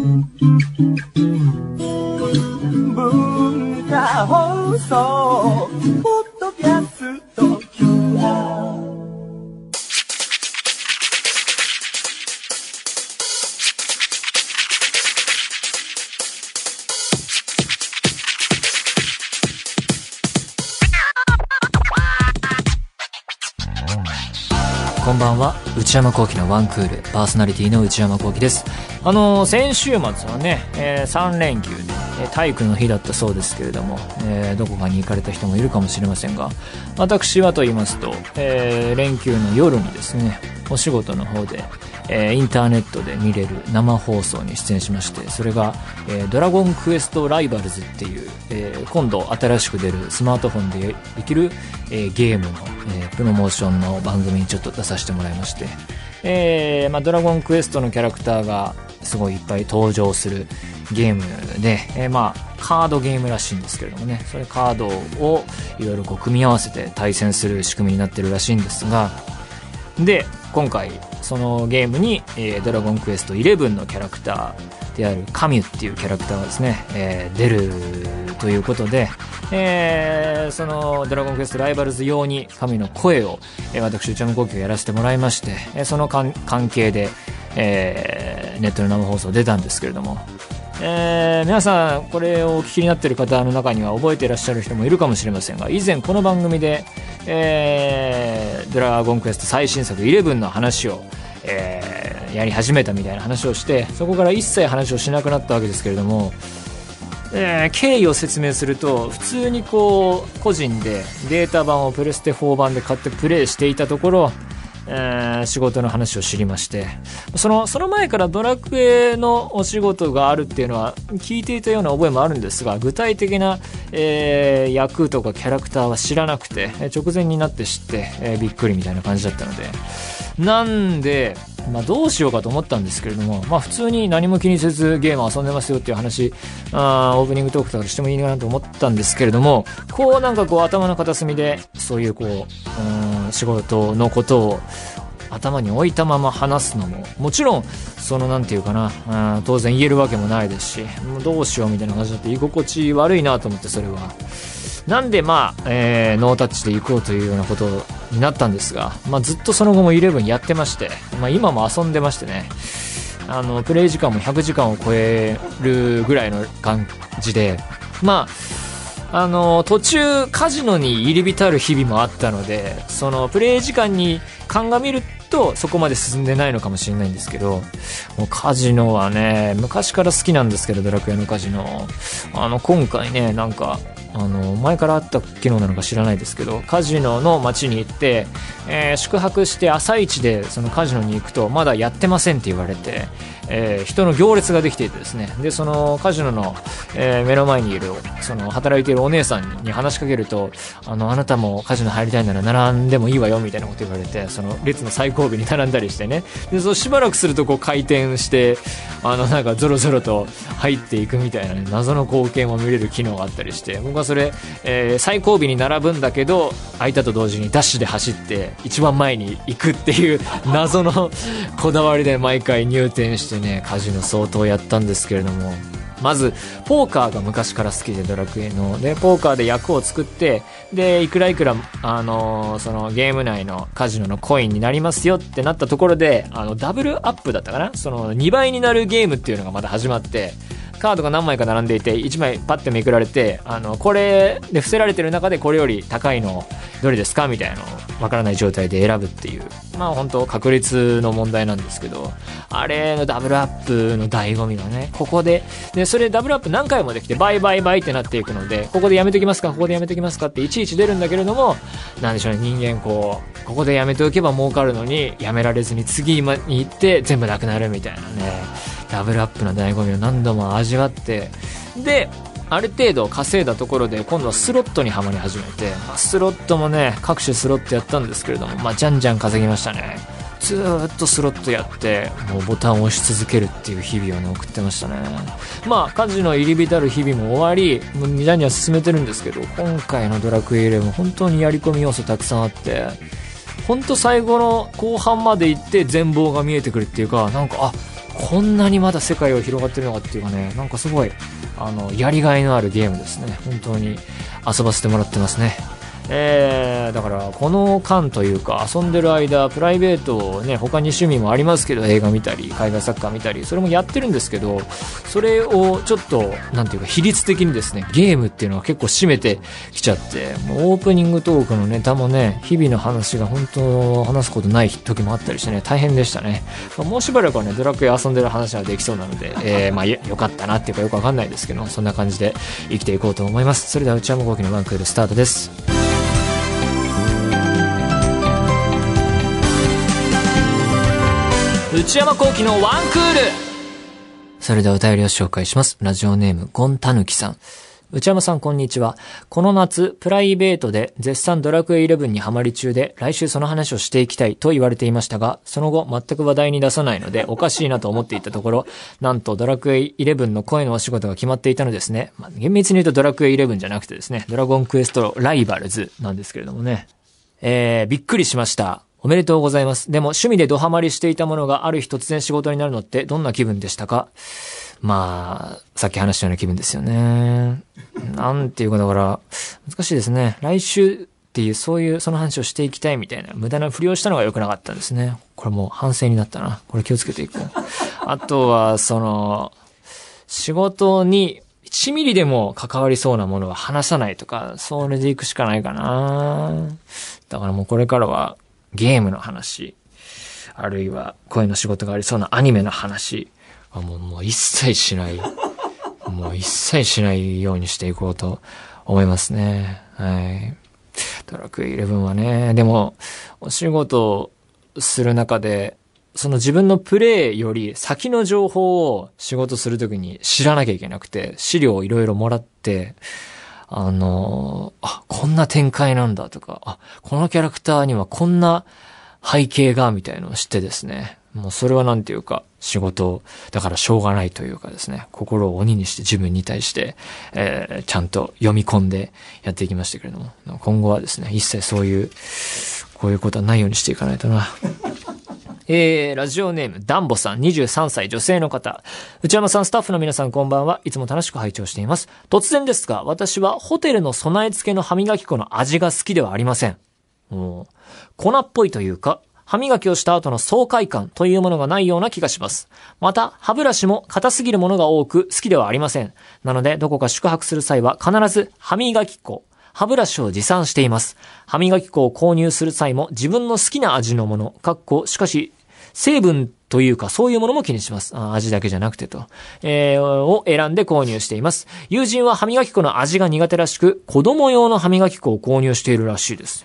こんばんは。内山聖輝のワンクール。パーソナリティの内山聖輝です。あの先週末はね、え3連休で、えー体育の日だったそうですけれども、えーどこかに行かれた人もいるかもしれませんが私はと言いますと、えー連休の夜にですねお仕事の方で、えインターネットで見れる生放送に出演しましてそれが、えドラゴンクエストライバルズっていう、え今度新しく出るスマートフォンでできる、えゲームの、えプロモーションの番組にちょっと出させてもらいまして、えまあ、ドラゴンクエストのキャラクターがすごいいっぱい登場するゲームで、えーまあ、カードゲームらしいんですけれどもね、それカードをいろいろこう組み合わせて対戦する仕組みになってるらしいんですが、で、今回、そのゲームに、えードラゴンクエスト11のキャラクターであるカミュっていうキャラクターがですね、えー出るということで、えーそのドラゴンクエストライバルズ用に神の声を、えー私、内山聖輝がやらせてもらいまして、えーその関係で、えーネットの生放送出たんですけれども、えー皆さんこれをお聞きになっている方の中には覚えていらっしゃる人もいるかもしれませんが以前この番組で、えードラゴンクエスト最新作11の話を、えーやり始めたみたいな話をしてそこから一切話をしなくなったわけですけれども、えー経緯を説明すると普通にこう個人でデータ版をプレステ4版で買ってプレイしていたところ、えー仕事の話を知りましてそのその前からドラクエのお仕事があるっていうのは聞いていたような覚えもあるんですが具体的な、えー役とかキャラクターは知らなくて直前になって知って、えーびっくりみたいな感じだったので。なんで、まあ、どうしようかと思ったんですけれども、まあ、普通に何も気にせずゲーム遊んでますよっていう話あーオープニングトークとかしてもいいかなと思ったんですけれどもこうなんかこう頭の片隅でそういうこううん仕事のことを頭に置いたまま話すのももちろんそのなんていうかなうん当然言えるわけもないですしどうしようみたいな感じになって居心地悪いなと思ってそれは。なんでまあ、えーノータッチで行こうというようなことになったんですが、まあ、ずっとその後も11やってまして、まあ、今も遊んでましてね。あのプレイ時間も100時間を超えるぐらいの感じでまああの途中カジノに入り浸る日々もあったのでそのプレイ時間に鑑みるとそこまで進んでないのかもしれないんですけどもうカジノはね昔から好きなんですけどドラクエのカジノ。あの今回ねなんかあの前からあった機能なのか知らないですけどカジノの街に行って、えー宿泊して朝一でそのカジノに行くとまだやってませんって言われて、えー人の行列ができていてですね。でそのカジノの、えー目の前にいるその働いているお姉さんに話しかけるとあのあなたもカジノ入りたいなら並んでもいいわよみたいなこと言われてその列の最後尾に並んだりしてね。でそうしばらくするとこう回転してあのなんかゾロゾロと入っていくみたいな、ね、謎の光景も見れる機能があったりして僕はそれ、えー最後尾に並ぶんだけど開いたと同時にダッシュで走って一番前に行くっていう謎のこだわりで毎回入店してねカジノ相当やったんですけれどもまず、ポーカーが昔から好きで、ドラクエの。で、ポーカーで役を作って、で、いくらいくら、あのーそのゲーム内のカジノのコインになりますよってなったところで、あの、ダブルアップだったかな？その、2倍になるゲームっていうのがまた始まって、カードが何枚か並んでいて、1枚パッてめくられて、あの、これで伏せられてる中でこれより高いの、どれですか？みたいなのをわからない状態で選ぶっていう。まあ本当確率の問題なんですけど、あれのダブルアップの醍醐味がね、ここで、で、それダブルアップ何回もできて、バイバイバイってなっていくので、ここでやめときますか、ここでやめときますかっていちいち出るんだけれども、なんでしょうね、人間こう、ここでやめておけば儲かるのに、やめられずに次に行って全部なくなるみたいなね、ダブルアップの醍醐味を何度も味わって、で、ある程度稼いだところで今度はスロットにはまり始めて、まあスロットもね各種スロットやったんですけれども、まあ、じゃんじゃん稼ぎましたね。ずーっとスロットやってもうボタンを押し続けるっていう日々をね送ってましたね。まあカジノ入り浸る日々も終わりもうにゃにゃ進めてるんですけど今回のドラクエ11本当にやり込み要素たくさんあって本当最後の後半まで行って全貌が見えてくるっていうかなんかあこんなにまだ世界を広がってるのかっていうかね、なんかすごい、あの、やりがいのあるゲームですね。本当に遊ばせてもらってますね。えー、だからこの間というか遊んでる間プライベートね他に趣味もありますけど映画見たり海外サッカー見たりそれもやってるんですけどそれをちょっとなんていうか比率的にですねゲームっていうのは結構占めてきちゃってもうオープニングトークのネタもね日々の話が本当話すことない時もあったりしてね大変でしたね、まあ、もうしばらくはねドラクエ遊んでる話はできそうなので、えー、まあよかったなっていうかよくわかんないですけどそんな感じで生きていこうと思います。それでは内山昂輝のワンクールスタートです内山昂輝のワンクールそれではお便りを紹介します。ラジオネーム、ゴンタヌキさん。内山さん、こんにちは。この夏、プライベートで絶賛ドラクエ11にハマり中で、来週その話をしていきたいと言われていましたが、その後、全く話題に出さないので、おかしいなと思っていたところ、なんとドラクエ11の声のお仕事が決まっていたのですね。まあ、厳密に言うとドラクエ11じゃなくてですね、ドラゴンクエストライバルズなんですけれどもね。えー、びっくりしました。おめでとうございます。でも趣味でドハマりしていたものがある日突然仕事になるのってどんな気分でしたか？まあ、さっき話したような気分ですよね。なんていうかだから、難しいですね。来週っていう、そういう、その話をしていきたいみたいな、無駄なふりをしたのが良くなかったんですね。これもう反省になったな。これ気をつけていこう。あとは、その、仕事に1ミリでも関わりそうなものは話さないとか、それでいくしかないかな。だからもうこれからは、ゲームの話、あるいは声の仕事がありそうなアニメの話はもうもう一切しない、もう一切しないようにしていこうと思いますね。はい。ドラクエ11はね、でも、お仕事する中で、その自分のプレイより先の情報を仕事するときに知らなきゃいけなくて、資料をいろいろもらって、あの、あ、こんな展開なんだとか、あ、このキャラクターにはこんな背景が、みたいのを知ってですね。もうそれはなんていうか、仕事、だからしょうがないというかですね、心を鬼にして自分に対して、えー、ちゃんと読み込んでやっていきましたけれども、今後はですね、一切そういう、こういうことはないようにしていかないとな。えー、ラジオネーム、ダンボさん、23歳女性の方。内山さん、スタッフの皆さん、こんばんは。いつも楽しく拝聴しています。突然ですが、私はホテルの備え付けの歯磨き粉の味が好きではありません。粉っぽいというか、歯磨きをした後の爽快感というものがないような気がします。また、歯ブラシも硬すぎるものが多く好きではありません。なので、どこか宿泊する際は必ず歯磨き粉、歯ブラシを持参しています。歯磨き粉を購入する際も自分の好きな味のもの、かっこ、しかし成分というか、そういうものも気にします。味だけじゃなくてと。えー、を選んで購入しています。友人は歯磨き粉の味が苦手らしく、子供用の歯磨き粉を購入しているらしいです。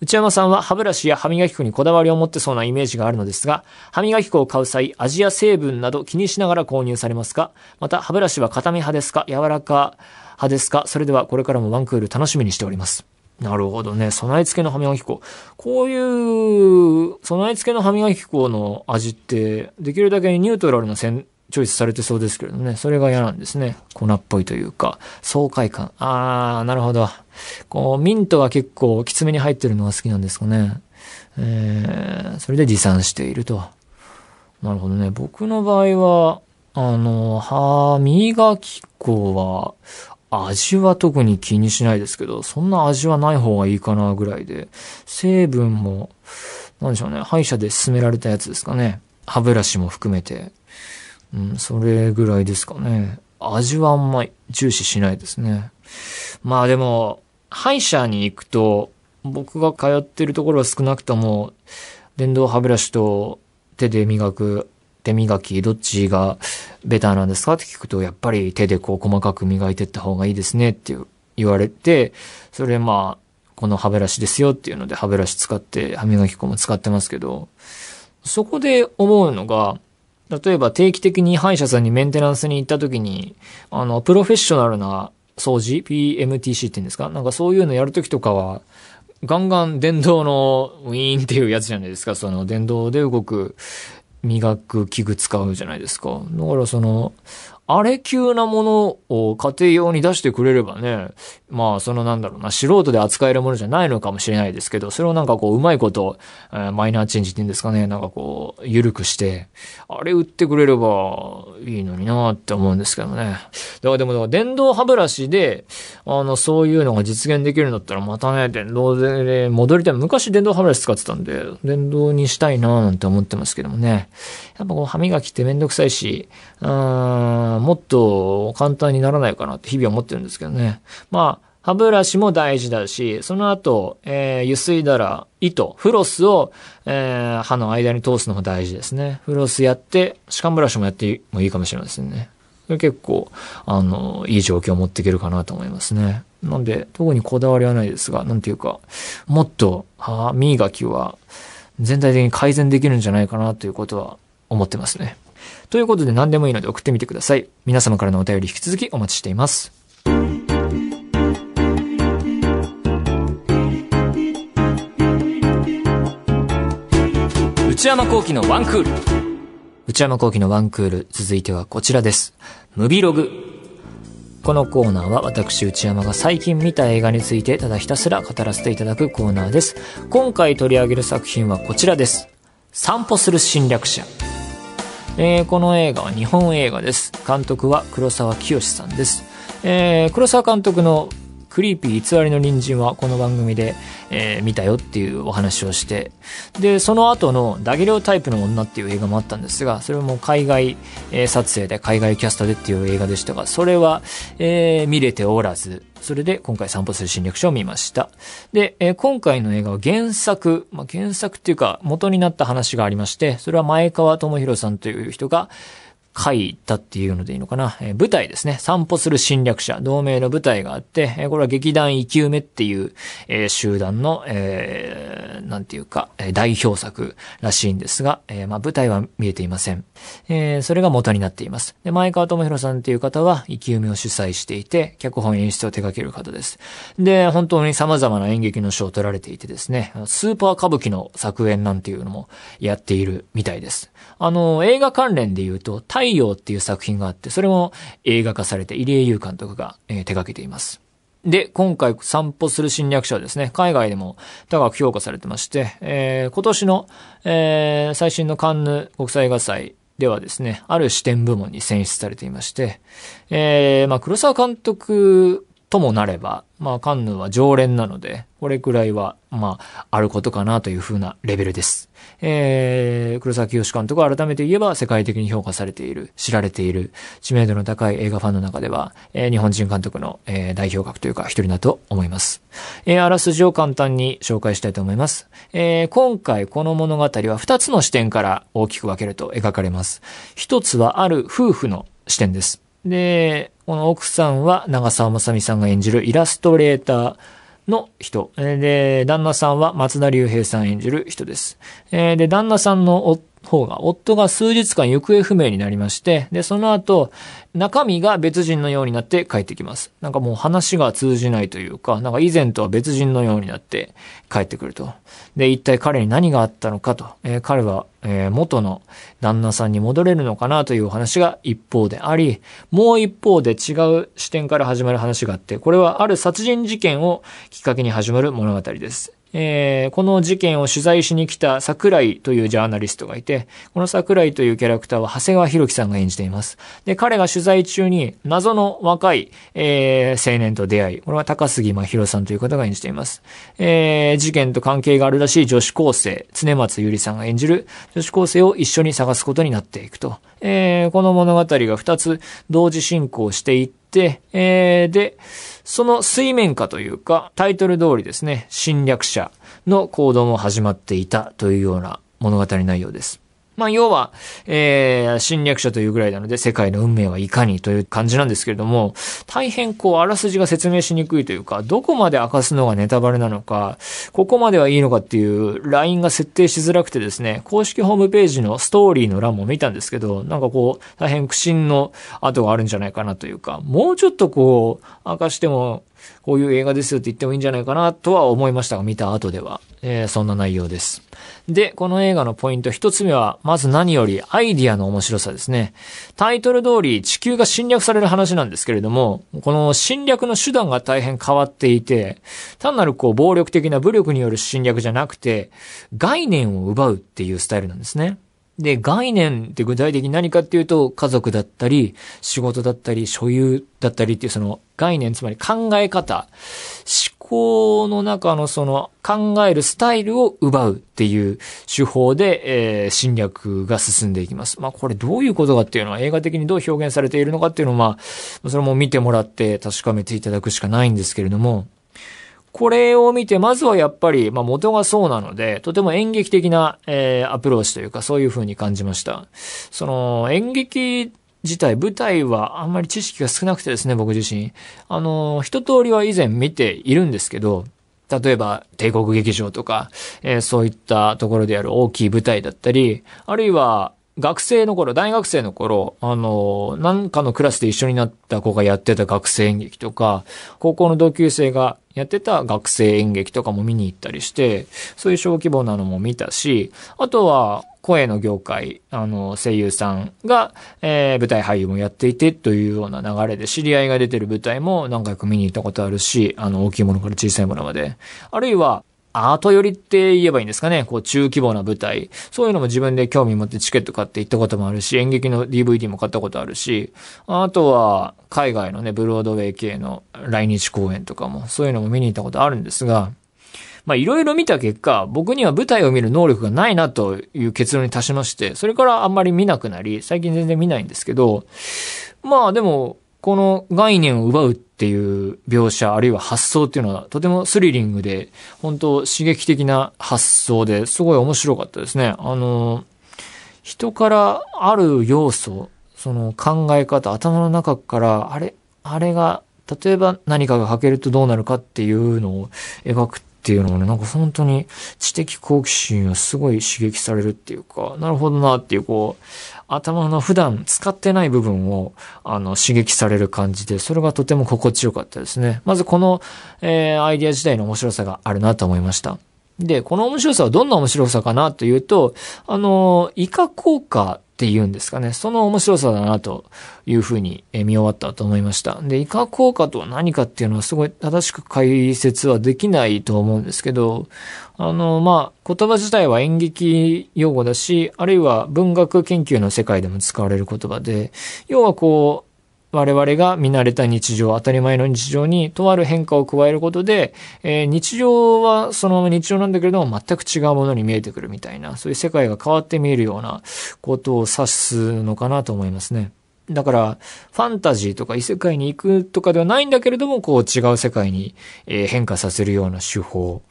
内山さんは歯ブラシや歯磨き粉にこだわりを持ってそうなイメージがあるのですが、歯磨き粉を買う際、味や成分など気にしながら購入されますか？また、歯ブラシは固め派ですか？柔らか派ですか？それではこれからもワンクール楽しみにしております。なるほどね。備え付けの歯磨き粉。こういう、備え付けの歯磨き粉の味って、できるだけニュートラルな線、チョイスされてそうですけれどね。それが嫌なんですね。粉っぽいというか、爽快感。あー、なるほど。こう、ミントが結構きつめに入ってるのが好きなんですかね。えー、それで持参していると。なるほどね。僕の場合は、あの、歯磨き粉は、味は特に気にしないですけど、そんな味はない方がいいかなぐらいで、成分も、なんでしょうね、歯医者で勧められたやつですかね。歯ブラシも含めて。うん、それぐらいですかね。味はあんまり重視しないですね。まあでも、歯医者に行くと、僕が通ってるところは少なくとも、電動歯ブラシと手で磨く手磨き、どっちがベターなんですかって聞くと、やっぱり手でこう細かく磨いていった方がいいですねって言われて、それまあ、この歯ブラシですよっていうので歯ブラシ使って歯磨き粉も使ってますけど、そこで思うのが、例えば定期的に歯医者さんにメンテナンスに行った時に、あの、プロフェッショナルな掃除 ?PMTC って言うんですか？なんかそういうのやるときとかは、ガンガン電動のウィーンっていうやつじゃないですか？その電動で動く磨く器具使うじゃないですか。だからその、あれ級なものを家庭用に出してくれればね、まあ、そのなんだろうな、素人で扱えるものじゃないのかもしれないですけど、それをなんかこう、うまいこと、えー、マイナーチェンジって言うんですかね、なんかこう、緩くして、あれ売ってくれればいいのになって思うんですけどね。だからでも、電動歯ブラシで、あの、そういうのが実現できるんだったら、またね、電動で戻りたい。昔電動歯ブラシ使ってたんで、電動にしたいななんて思ってますけどもね。やっぱこう、歯磨きってめんどくさいし、うん、もっと簡単にならないかなって日々思ってるんですけどね。まあ、歯ブラシも大事だし、その後、えー、ゆすいだら、糸、フロスを、えー、歯の間に通すのも大事ですね。フロスやって、歯間ブラシもやってもいいかもしれないですね。結構、あの、いい状況を持っていけるかなと思いますね。なんで、特にこだわりはないですが、なんていうか、もっと、歯磨きは、全体的に改善できるんじゃないかなということは思ってますね。ということで何でもいいので送ってみてください。皆様からのお便り引き続きお待ちしています。内山幸喜のワンクール。内山幸喜のワンクール。続いてはこちらです。ムビログ。このコーナーは私内山が最近見た映画についてただひたすら語らせていただくコーナーです。今回取り上げる作品はこちらです。散歩する侵略者。えー、この映画は日本映画です。監督は黒沢清さんです。えー、黒沢監督のクリーピー偽りの隣人はこの番組で、えー、見たよっていうお話をして、で、その後のダゲリョタイプの女っていう映画もあったんですが、それも海外、えー、撮影で海外キャストでっていう映画でしたが、それは、えー、見れておらず、それで今回散歩する侵略者を見ました。で、えー、今回の映画は原作、まあ、原作っていうか元になった話がありまして、それは前川智弘さんという人が、書いたっていうのでいいのかな？えー、舞台ですね。散歩する侵略者、同盟の舞台があって、えー、これは劇団生き埋めっていう、えー、集団の、えー、なんていうか、えー、代表作らしいんですが、えー、まあ舞台は見えていません。えー、それが元になっています。で、前川智弘さんっていう方は生き埋めを主催していて、脚本演出を手掛ける方です。で、本当に様々な演劇の賞を取られていてですね、スーパー歌舞伎の作演なんていうのもやっているみたいです。あの、映画関連で言うと、太陽っていう作品があって、それも映画化されて、入江優監督が、えー、手掛けています。で、今回散歩する侵略者はですね、海外でも高く評価されてまして、えー、今年の、えー、最新のカンヌ国際映画祭ではですね、ある視点部門に選出されていまして、えー、まあ、黒沢監督ともなれば、まあ、カンヌは常連なので、これくらいは、まあ、あることかなというふうなレベルです。えー、黒崎清監督は改めて言えば世界的に評価されている、知られている、知名度の高い映画ファンの中では、えー、日本人監督の、えー、代表格というか一人だと思います。えー、あらすじを簡単に紹介したいと思います。えー、今回この物語は二つの視点から大きく分けると描かれます。一つはある夫婦の視点です。で、この奥さんは長澤まさみさんが演じるイラストレーターの人。で、旦那さんは松田龍平さん演じる人です。で、旦那さんの夫方が、夫が数日間行方不明になりまして、で、その後、中身が別人のようになって帰ってきます。なんかもう話が通じないというか、なんか以前とは別人のようになって帰ってくると。で、一体彼に何があったのかと、えー、彼は、えー、元の旦那さんに戻れるのかなという話が一方であり、もう一方で違う視点から始まる話があって、これはある殺人事件をきっかけに始まる物語です。えー、この事件を取材しに来た桜井というジャーナリストがいて、この桜井というキャラクターは長谷川博樹さんが演じています。で、彼が取材中に謎の若い、えー、青年と出会い、これは高杉真宙さんという方が演じています。えー、事件と関係があるらしい女子高生、常松ゆりさんが演じる女子高生を一緒に探すことになっていくと。えー、この物語が二つ同時進行していって、えー、で、その水面下というか、タイトル通りですね、侵略者の行動も始まっていたというような物語内容です。まあ、要は、えー、侵略者というぐらいなので、世界の運命はいかにという感じなんですけれども、大変こう、あらすじが説明しにくいというか、どこまで明かすのがネタバレなのか、ここまではいいのかっていうラインが設定しづらくてですね、公式ホームページのストーリーの欄も見たんですけど、なんかこう、大変苦心の跡があるんじゃないかなというか、もうちょっとこう、明かしても、こういう映画ですよって言ってもいいんじゃないかなとは思いましたが、見た後では。えー、そんな内容です。で、この映画のポイント一つ目は、まず何よりアイディアの面白さですね。タイトル通り地球が侵略される話なんですけれども、この侵略の手段が大変変わっていて、単なるこう暴力的な武力による侵略じゃなくて、概念を奪うっていうスタイルなんですね。で、概念って具体的に何かっていうと、家族だったり、仕事だったり、所有だったりっていうその概念、つまり考え方、思考の中のその考えるスタイルを奪うっていう手法で、えー、侵略が進んでいきます。まあこれどういうことかっていうのは映画的にどう表現されているのかっていうのは、まあ、それも見てもらって確かめていただくしかないんですけれども、これを見て、まずはやっぱり、まあ元がそうなので、とても演劇的な、えー、アプローチというか、そういう風に感じました。その、演劇自体、舞台はあんまり知識が少なくてですね、僕自身。あの、一通りは以前見ているんですけど、例えば、帝国劇場とか、えー、そういったところである大きい舞台だったり、あるいは、学生の頃、大学生の頃、あの、なんかのクラスで一緒になった子がやってた学生演劇とか、高校の同級生がやってた学生演劇とかも見に行ったりして、そういう小規模なのも見たし、あとは、声の業界、あの、声優さんが、えー、舞台俳優もやっていてというような流れで、知り合いが出てる舞台も何回か見に行ったことあるし、あの、大きいものから小さいものまで。あるいは、アート寄りって言えばいいんですかね？こう、中規模な舞台。そういうのも自分で興味持ってチケット買って行ったこともあるし、演劇の DVD も買ったことあるし、あとは、海外のね、ブロードウェイ系の来日公演とかも、そういうのも見に行ったことあるんですが、まあいろいろ見た結果、僕には舞台を見る能力がないなという結論に達しまして、それからあんまり見なくなり、最近全然見ないんですけど、まあでも、この概念を奪うっていう描写、あるいは発想っていうのはとてもスリリングで、本当刺激的な発想ですごい面白かったですね。あの、人からある要素、その考え方、頭の中から、あれ、あれが、例えば何かが書けるとどうなるかっていうのを描くっていうのもね、なんか本当に知的好奇心がすごい刺激されるっていうか、なるほどなっていう、こう、頭の普段使ってない部分を、あの、刺激される感じで、それがとても心地よかったですね。まずこの、えー、アイディア自体の面白さがあるなと思いました。で、この面白さはどんな面白さかなというと、あの、イカ効果っていうんですかね。その面白さだなというふうに見終わったと思いました。で、イカ効果とは何かっていうのはすごい正しく解説はできないと思うんですけど、あの、まあ、言葉自体は演劇用語だし、あるいは文学研究の世界でも使われる言葉で、要はこう、我々が見慣れた日常、当たり前の日常にとある変化を加えることで、えー、日常はそのまま日常なんだけれども全く違うものに見えてくるみたいな、そういう世界が変わって見えるようなことを指すのかなと思いますね。だから、ファンタジーとか異世界に行くとかではないんだけれども、こう違う世界に変化させるような手法。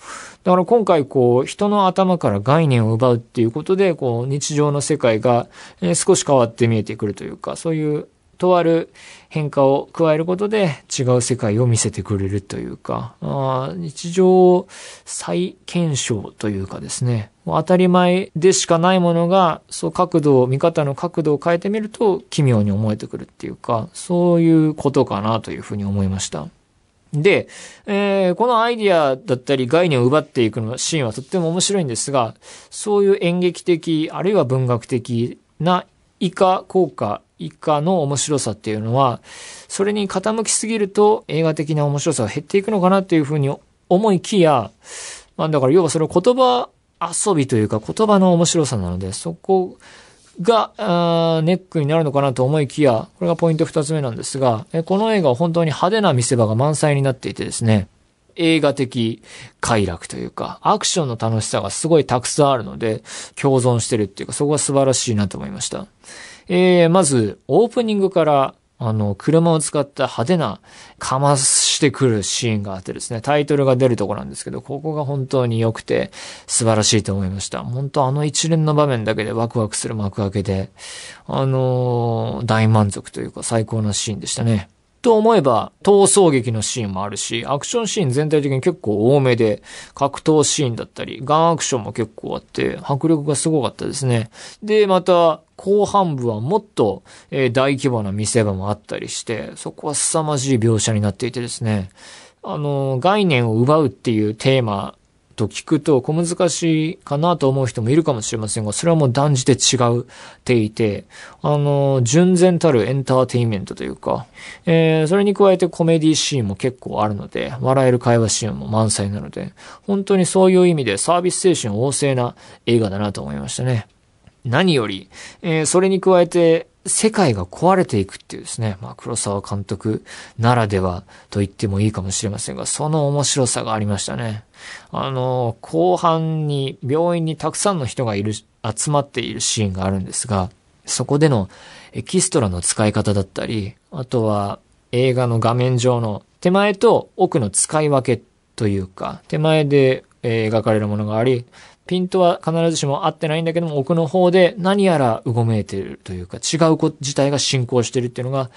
だから今回こう人の頭から概念を奪うっていうことで、こう日常の世界が少し変わって見えてくるというか、そういうとある変化を加えることで違う世界を見せてくれるというか、あ日常再検証というかですね、当たり前でしかないものが、そう角度を、見方の角度を変えてみると奇妙に思えてくるっていうか、そういうことかなというふうに思いました。で、えー、このアイディアだったり概念を奪っていくのシーンはとっても面白いんですが、そういう演劇的、あるいは文学的な以下効果以下の面白さっていうのは、それに傾きすぎると映画的な面白さが減っていくのかなっていうふうに思いきや、まあだから要はそれを言葉遊びというか言葉の面白さなので、そこがネックになるのかなと思いきや、これがポイント二つ目なんですが、この映画は本当に派手な見せ場が満載になっていてですね、映画的快楽というか、アクションの楽しさがすごいたくさんあるので、共存してるっていうか、そこが素晴らしいなと思いました。えー、まず、オープニングから、あの、車を使った派手な、かましてくるシーンがあってですね、タイトルが出るとこなんですけど、ここが本当に良くて、素晴らしいと思いました。本当あの一連の場面だけでワクワクする幕開けで、あのー、大満足というか最高なシーンでしたね。と思えば、逃走劇のシーンもあるし、アクションシーン全体的に結構多めで、格闘シーンだったり、ガンアクションも結構あって、迫力がすごかったですね。で、また、後半部はもっと、え、大規模な見せ場もあったりして、そこは凄まじい描写になっていてですね、あの、概念を奪うっていうテーマと聞くと小難しいかなと思う人もいるかもしれませんが、それはもう断じて違うっていて、あの、純然たるエンターテインメントというか、えー、それに加えてコメディシーンも結構あるので、笑える会話シーンも満載なので、本当にそういう意味でサービス精神旺盛な映画だなと思いましたね。何より、えー、それに加えて、世界が壊れていくっていうですね、まあ、黒沢監督ならではと言ってもいいかもしれませんが、その面白さがありましたね。あの、後半に病院にたくさんの人がいる、集まっているシーンがあるんですが、そこでのエキストラの使い方だったり、あとは映画の画面上の手前と奥の使い分けというか、手前で描かれるものがあり、ピントは必ずしも合ってないんだけども、奥の方で何やらうごめいてるというか、違うこと自体が進行してるっていうのが、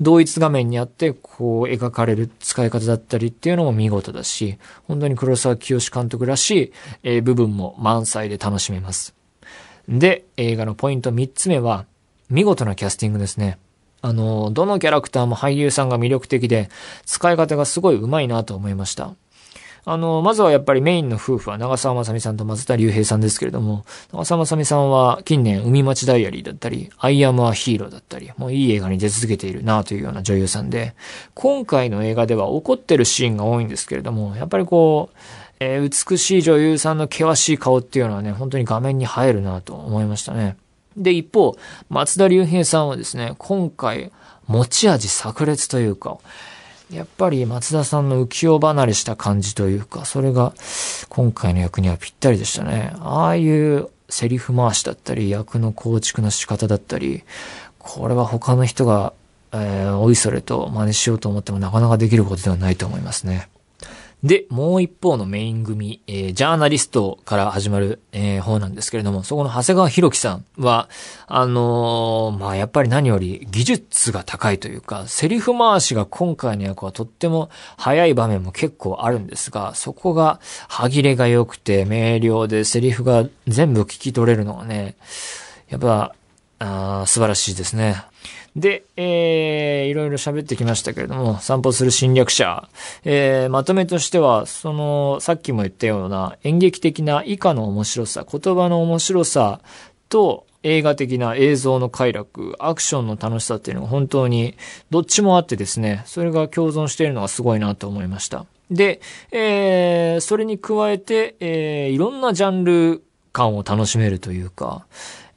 同一画面にあって、こう描かれる使い方だったりっていうのも見事だし、本当に黒沢清監督らしい、えー、部分も満載で楽しめます。で、映画のポイント3つ目は、見事なキャスティングですね。あの、どのキャラクターも俳優さんが魅力的で、使い方がすごい上手いなと思いました。あの、まずはやっぱりメインの夫婦は長澤まさみさんと松田龍平さんですけれども、長澤まさみさんは近年海町ダイアリーだったり、アイアムアヒーローだったり、もういい映画に出続けているなというような女優さんで、今回の映画では怒ってるシーンが多いんですけれども、やっぱりこう、えー、美しい女優さんの険しい顔っていうのはね、本当に画面に映えるなと思いましたね。で、一方、松田龍平さんはですね、今回、持ち味炸裂というか、やっぱり松田さんの浮世離れした感じというか、それが今回の役にはぴったりでしたね。ああいうセリフ回しだったり、役の構築の仕方だったり、これは他の人が、えー、おいそれと真似しようと思ってもなかなかできることではないと思いますね。で、もう一方のメイン組、えー、ジャーナリストから始まる、えー、方なんですけれども、そこの長谷川博樹さんは、あのー、まあ、やっぱり何より技術が高いというか、セリフ回しが今回の役はとっても早い場面も結構あるんですが、そこが歯切れが良くて明瞭でセリフが全部聞き取れるのがね、やっぱ、あ素晴らしいですね。で、えー、いろいろ喋ってきましたけれども、散歩する侵略者。えー、まとめとしては、その、さっきも言ったような演劇的な以下の面白さ、言葉の面白さと、映画的な映像の快楽、アクションの楽しさっていうのが本当にどっちもあってですね、それが共存しているのがすごいなと思いました。で、えー、それに加えて、えー、いろんなジャンル感を楽しめるというか、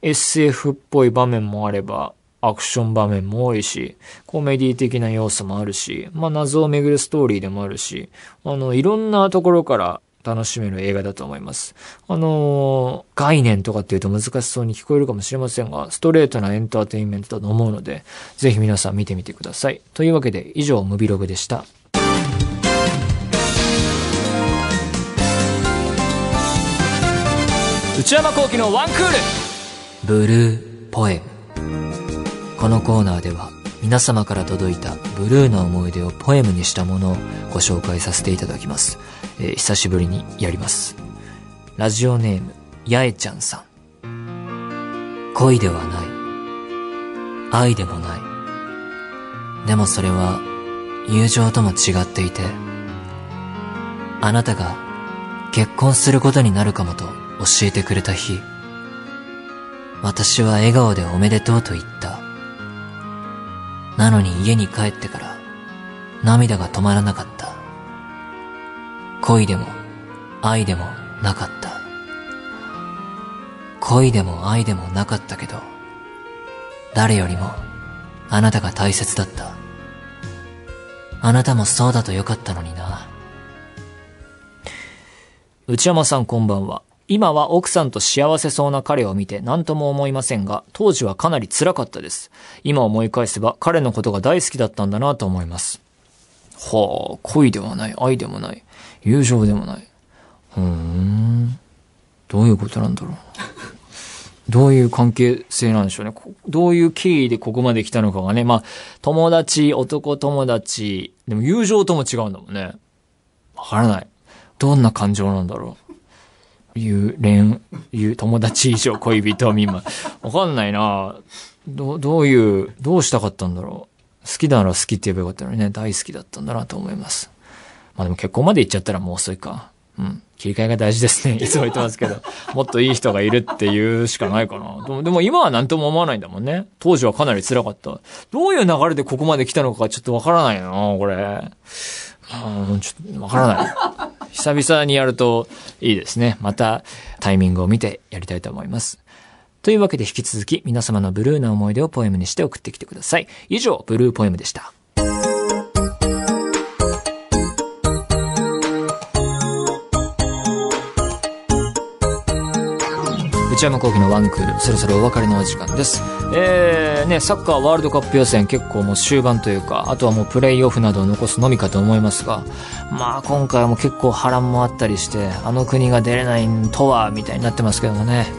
SF っぽい場面もあれば、アクション場面も多いし、コメディ的な要素もあるし、まあ謎を巡るストーリーでもあるし、あの、いろんなところから楽しめる映画だと思います。あのー、概念とかっていうと難しそうに聞こえるかもしれませんが、ストレートなエンターテインメントだと思うので、ぜひ皆さん見てみてください。というわけで、以上、ムビログでした。内山幸輝のワンクールブルーポエムこのコーナーでは皆様から届いたブルーな思い出をポエムにしたものをご紹介させていただきます。えー、久しぶりにやります。ラジオネーム、やえちゃんさん。恋ではない。愛でもない。でもそれは友情とも違っていて、あなたが結婚することになるかもと教えてくれた日、私は笑顔でおめでとうと言った。なのに家に帰ってから涙が止まらなかった。恋でも愛でもなかった。恋でも愛でもなかったけど、誰よりもあなたが大切だった。あなたもそうだとよかったのにな。内山さんこんばんは。今は奥さんと幸せそうな彼を見て何とも思いませんが、当時はかなり辛かったです。今思い返せば彼のことが大好きだったんだなと思います。はあ、恋ではない、愛でもない、友情でもない。ふーん。どういうことなんだろう。どういう関係性なんでしょうね。どういう経緯でここまで来たのかがね。まあ、友達、男友達、でも友情とも違うんだもんね。わからない。どんな感情なんだろう。いう恋、友達以上恋人未満。わかんないなど、どういう、どうしたかったんだろう。好きなら好きって言えばよかったのにね、大好きだったんだなと思います。まあでも結婚まで行っちゃったらもう遅いか。うん。切り替えが大事ですね。いつも言ってますけど。もっといい人がいるっていうしかないかな。でもでも今は何とも思わないんだもんね。当時はかなり辛かった。どういう流れでここまで来たのかちょっとわからないな、これ。うん、ちょっとわからない。久々にやるといいですね。またタイミングを見てやりたいと思います。というわけで引き続き皆様のブルーな思い出をポエムにして送ってきてください。以上、ブルーポエムでした。内山幸輝のワンクール、そろそろお別れのお時間です。えー、ね、サッカーワールドカップ予選結構もう終盤というか、あとはもうプレイオフなどを残すのみかと思いますが、まあ今回も結構波乱もあったりして、あの国が出れないとは、みたいになってますけどもね。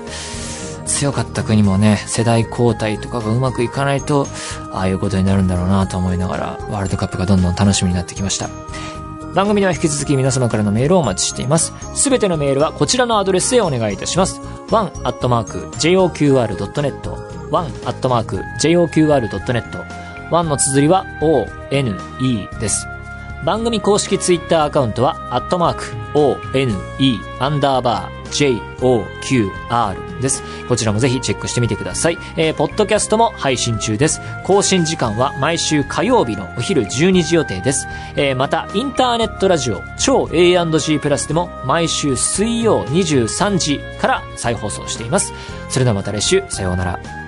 強かった国もね、世代交代とかがうまくいかないと、ああいうことになるんだろうなと思いながら、ワールドカップがどんどん楽しみになってきました。番組では引き続き皆様からのメールをお待ちしています。すべてのメールはこちらのアドレスへお願いいたします。one.joqr.net one.joqr.net one の綴りは one です。番組公式ツイッターアカウントは、アットマーク、one, アンダーバー、joqr です。こちらもぜひチェックしてみてください。えー、ポッドキャストも配信中です。更新時間は毎週火曜日のお昼12時予定です。えー、また、インターネットラジオ、超 A&G プラスでも毎週水曜23時から再放送しています。それではまた来週、さようなら。